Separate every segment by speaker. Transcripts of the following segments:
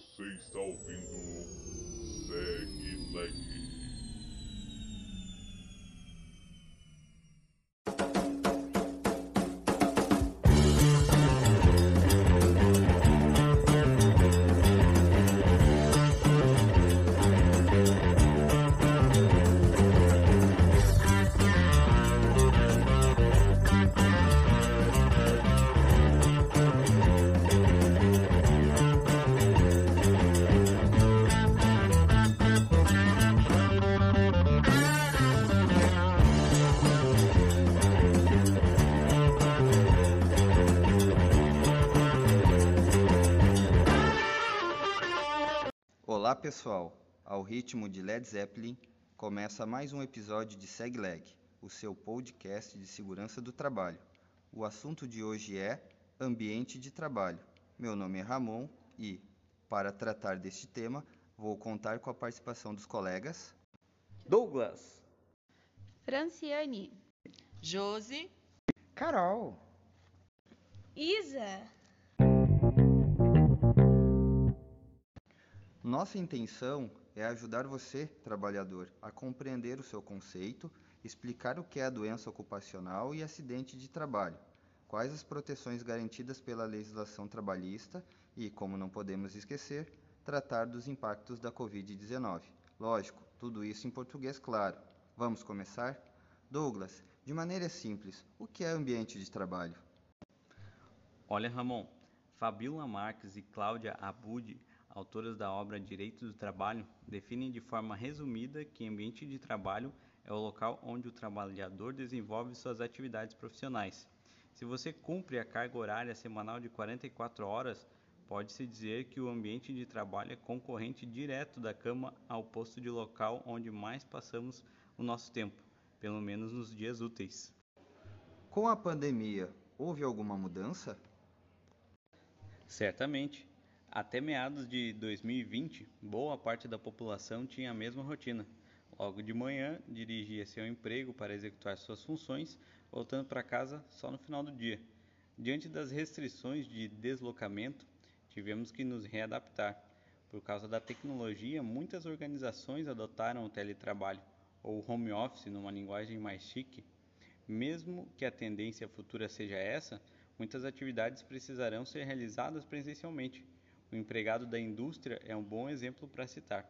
Speaker 1: Você está ouvindo Segue Leg.
Speaker 2: Olá pessoal, ao ritmo de Led Zeppelin, começa mais um episódio de SegLeg, o seu podcast de segurança do trabalho. O assunto de hoje é ambiente de trabalho. Meu nome é Ramon e, para tratar deste tema, vou contar com a participação dos colegas.
Speaker 3: Douglas,
Speaker 4: Franciane,
Speaker 5: Josi,
Speaker 3: Carol,
Speaker 4: Isa,
Speaker 2: Nossa intenção é ajudar você, trabalhador, a compreender o seu conceito, explicar o que é a doença ocupacional e acidente de trabalho, quais as proteções garantidas pela legislação trabalhista e, como não podemos esquecer, tratar dos impactos da Covid-19. Lógico, tudo isso em português claro. Vamos começar? Douglas, de maneira simples, o que é ambiente de trabalho?
Speaker 6: Olha, Ramon, Fabiola Marques e Cláudia Abud, autoras da obra Direito do Trabalho, definem de forma resumida que ambiente de trabalho é o local onde o trabalhador desenvolve suas atividades profissionais. Se você cumpre a carga horária semanal de 44 horas, pode-se dizer que o ambiente de trabalho é concorrente direto da cama ao posto de local onde mais passamos o nosso tempo, pelo menos nos dias úteis.
Speaker 2: Com a pandemia, houve alguma mudança?
Speaker 6: Certamente. Até meados de 2020, boa parte da população tinha a mesma rotina. Logo de manhã, dirigia-se ao emprego para executar suas funções, voltando para casa só no final do dia. Diante das restrições de deslocamento, tivemos que nos readaptar. Por causa da tecnologia, muitas organizações adotaram o teletrabalho, ou home office numa linguagem mais chique. Mesmo que a tendência futura seja essa, muitas atividades precisarão ser realizadas presencialmente. O empregado da indústria é um bom exemplo para citar.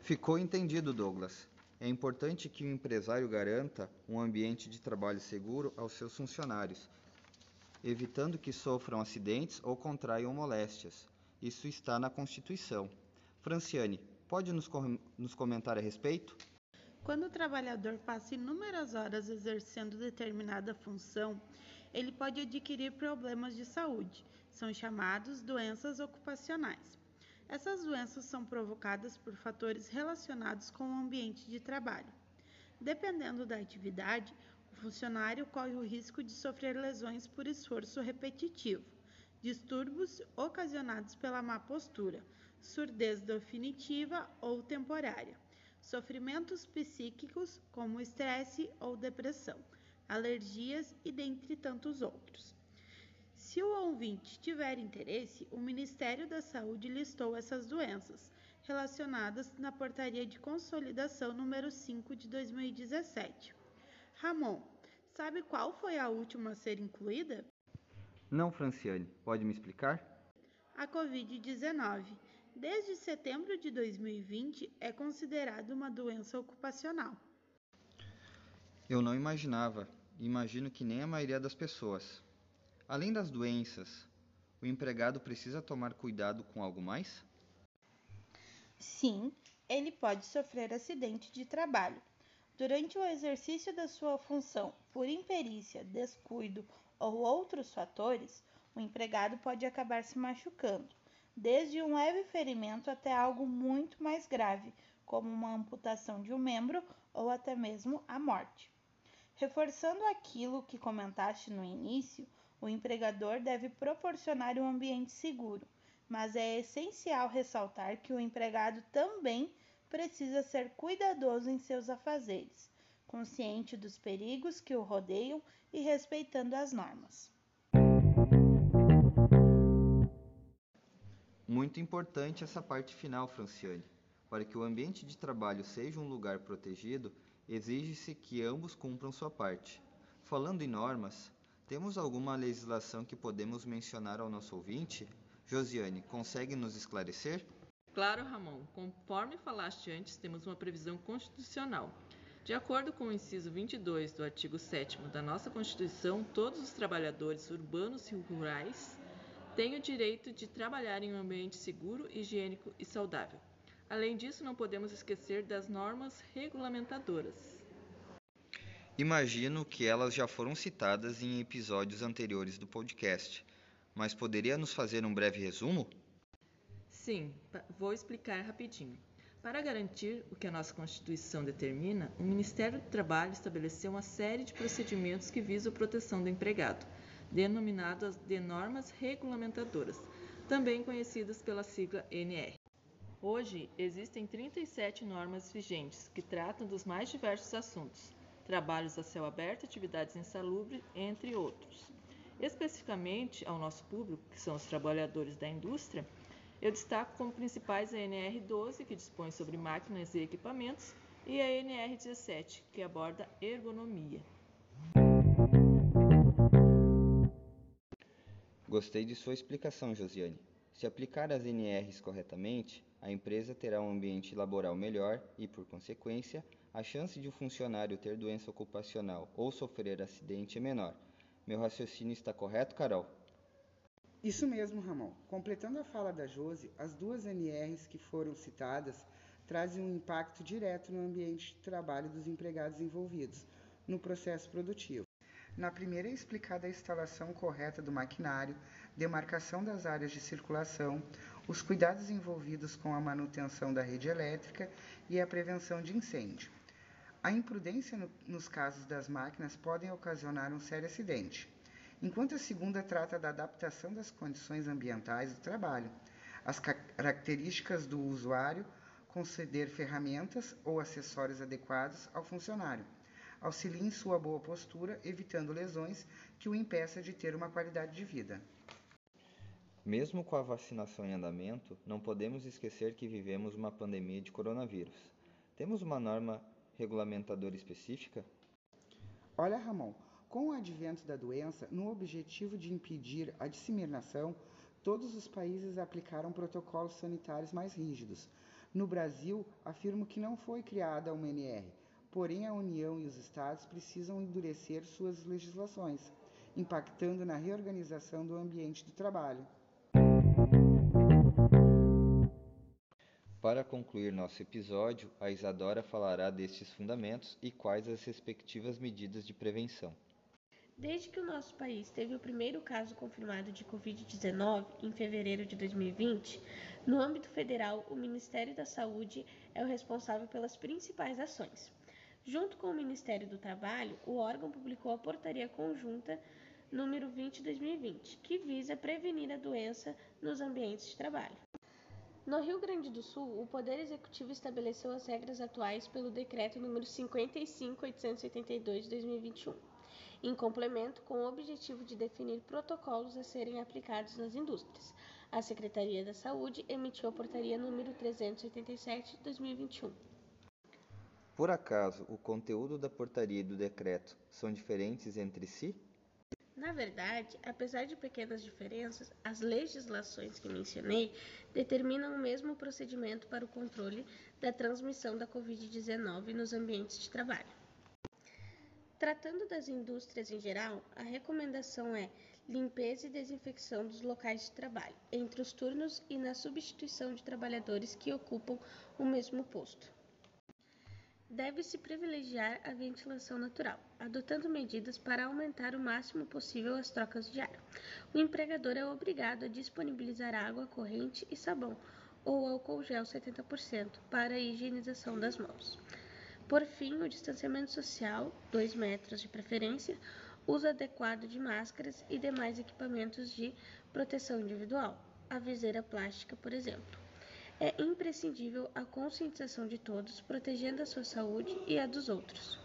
Speaker 2: Ficou entendido, Douglas. É importante que o empresário garanta um ambiente de trabalho seguro aos seus funcionários, evitando que sofram acidentes ou contraiam moléstias. Isso está na Constituição. Franciane, pode nos, com nos comentar a respeito?
Speaker 4: Quando o trabalhador passa inúmeras horas exercendo determinada função, ele pode adquirir problemas de saúde, são chamados doenças ocupacionais. Essas doenças são provocadas por fatores relacionados com o ambiente de trabalho. Dependendo da atividade, o funcionário corre o risco de sofrer lesões por esforço repetitivo, distúrbios ocasionados pela má postura, surdez definitiva ou temporária, sofrimentos psíquicos como estresse ou depressão alergias e dentre tantos outros. Se o ouvinte tiver interesse, o Ministério da Saúde listou essas doenças relacionadas na Portaria de Consolidação número 5 de 2017. Ramon, sabe qual foi a última a ser incluída?
Speaker 2: Não, Franciane, pode me explicar?
Speaker 4: A Covid-19. Desde setembro de 2020 é considerada uma doença ocupacional.
Speaker 2: Eu não imaginava imagino que nem a maioria das pessoas. Além das doenças, o empregado precisa tomar cuidado com algo mais?
Speaker 4: Sim, ele pode sofrer acidente de trabalho. Durante o exercício da sua função, por imperícia, descuido ou outros fatores, o empregado pode acabar se machucando, desde um leve ferimento até algo muito mais grave, como uma amputação de um membro ou até mesmo a morte. Reforçando aquilo que comentaste no início, o empregador deve proporcionar um ambiente seguro, mas é essencial ressaltar que o empregado também precisa ser cuidadoso em seus afazeres, consciente dos perigos que o rodeiam e respeitando as normas.
Speaker 2: Muito importante essa parte final, Franciane. Para que o ambiente de trabalho seja um lugar protegido, exige-se que ambos cumpram sua parte. Falando em normas, temos alguma legislação que podemos mencionar ao nosso ouvinte? Josiane, consegue nos esclarecer?
Speaker 5: Claro, Ramon. Conforme falaste antes, temos uma previsão constitucional. De acordo com o inciso 22 do artigo 7 da nossa Constituição, todos os trabalhadores urbanos e rurais têm o direito de trabalhar em um ambiente seguro, higiênico e saudável. Além disso, não podemos esquecer das normas regulamentadoras.
Speaker 2: Imagino que elas já foram citadas em episódios anteriores do podcast, mas poderia nos fazer um breve resumo?
Speaker 5: Sim, vou explicar rapidinho. Para garantir o que a nossa Constituição determina, o Ministério do Trabalho estabeleceu uma série de procedimentos que visam a proteção do empregado, denominadas de normas regulamentadoras, também conhecidas pela sigla NR. Hoje, existem 37 normas vigentes que tratam dos mais diversos assuntos, trabalhos a céu aberto, atividades insalubres, entre outros. Especificamente ao nosso público, que são os trabalhadores da indústria, eu destaco como principais a NR12, que dispõe sobre máquinas e equipamentos, e a NR17, que aborda ergonomia.
Speaker 2: Gostei de sua explicação, Josiane. Se aplicar as NRs corretamente, a empresa terá um ambiente laboral melhor e, por consequência, a chance de um funcionário ter doença ocupacional ou sofrer acidente é menor. Meu raciocínio está correto, Carol?
Speaker 3: Isso mesmo, Ramon. Completando a fala da Josi, as duas NRs que foram citadas trazem um impacto direto no ambiente de trabalho dos empregados envolvidos no processo produtivo. Na primeira é explicada a instalação correta do maquinário, demarcação das áreas de circulação, os cuidados envolvidos com a manutenção da rede elétrica e a prevenção de incêndio. A imprudência no, nos casos das máquinas podem ocasionar um sério acidente, enquanto a segunda trata da adaptação das condições ambientais do trabalho, as características do usuário, conceder ferramentas ou acessórios adequados ao funcionário. Auxilie em sua boa postura, evitando lesões que o impeça de ter uma qualidade de vida.
Speaker 2: Mesmo com a vacinação em andamento, não podemos esquecer que vivemos uma pandemia de coronavírus. Temos uma norma regulamentadora específica?
Speaker 3: Olha, Ramon, com o advento da doença, no objetivo de impedir a disseminação, todos os países aplicaram protocolos sanitários mais rígidos. No Brasil, afirmo que não foi criada uma NR, porém a União e os estados precisam endurecer suas legislações, impactando na reorganização do ambiente do trabalho.
Speaker 2: Para concluir nosso episódio, a Isadora falará destes fundamentos e quais as respectivas medidas de prevenção.
Speaker 7: Desde que o nosso país teve o primeiro caso confirmado de Covid-19 em fevereiro de 2020, no âmbito federal, o Ministério da Saúde é o responsável pelas principais ações. Junto com o Ministério do Trabalho, o órgão publicou a Portaria Conjunta número 20/2020, que visa prevenir a doença nos ambientes de trabalho. No Rio Grande do Sul, o Poder Executivo estabeleceu as regras atuais pelo Decreto número 55882 de 2021 em complemento com o objetivo de definir protocolos a serem aplicados nas indústrias. A Secretaria da Saúde emitiu a portaria número 387 de 2021.
Speaker 2: Por acaso, o conteúdo da portaria e do decreto são diferentes entre si?
Speaker 7: Na verdade, apesar de pequenas diferenças, as legislações que mencionei determinam o mesmo procedimento para o controle da transmissão da Covid-19 nos ambientes de trabalho. Tratando das indústrias em geral, a recomendação é limpeza e desinfecção dos locais de trabalho, entre os turnos e na substituição de trabalhadores que ocupam o mesmo posto. Deve-se privilegiar a ventilação natural, adotando medidas para aumentar o máximo possível as trocas de ar. O empregador é obrigado a disponibilizar água corrente e sabão, ou álcool gel 70%, para a higienização das mãos. Por fim, o distanciamento social, 2 metros de preferência, uso adequado de máscaras e demais equipamentos de proteção individual, a viseira plástica, por exemplo. É imprescindível a conscientização de todos, protegendo a sua saúde e a dos outros.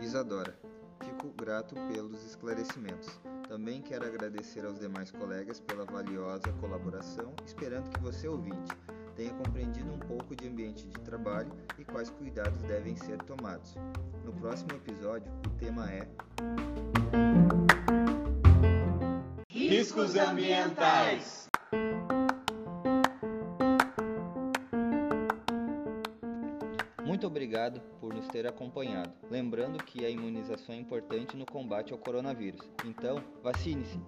Speaker 2: Isadora, fico grato pelos esclarecimentos. Também quero agradecer aos demais colegas pela valiosa colaboração, esperando que você, ouvinte, tenha compreendido um pouco de ambiente de trabalho e quais cuidados devem ser tomados. No próximo episódio, o tema é
Speaker 8: Riscos ambientais.
Speaker 2: Muito obrigado por nos ter acompanhado. Lembrando que a imunização é importante no combate ao coronavírus. Então, vacine-se!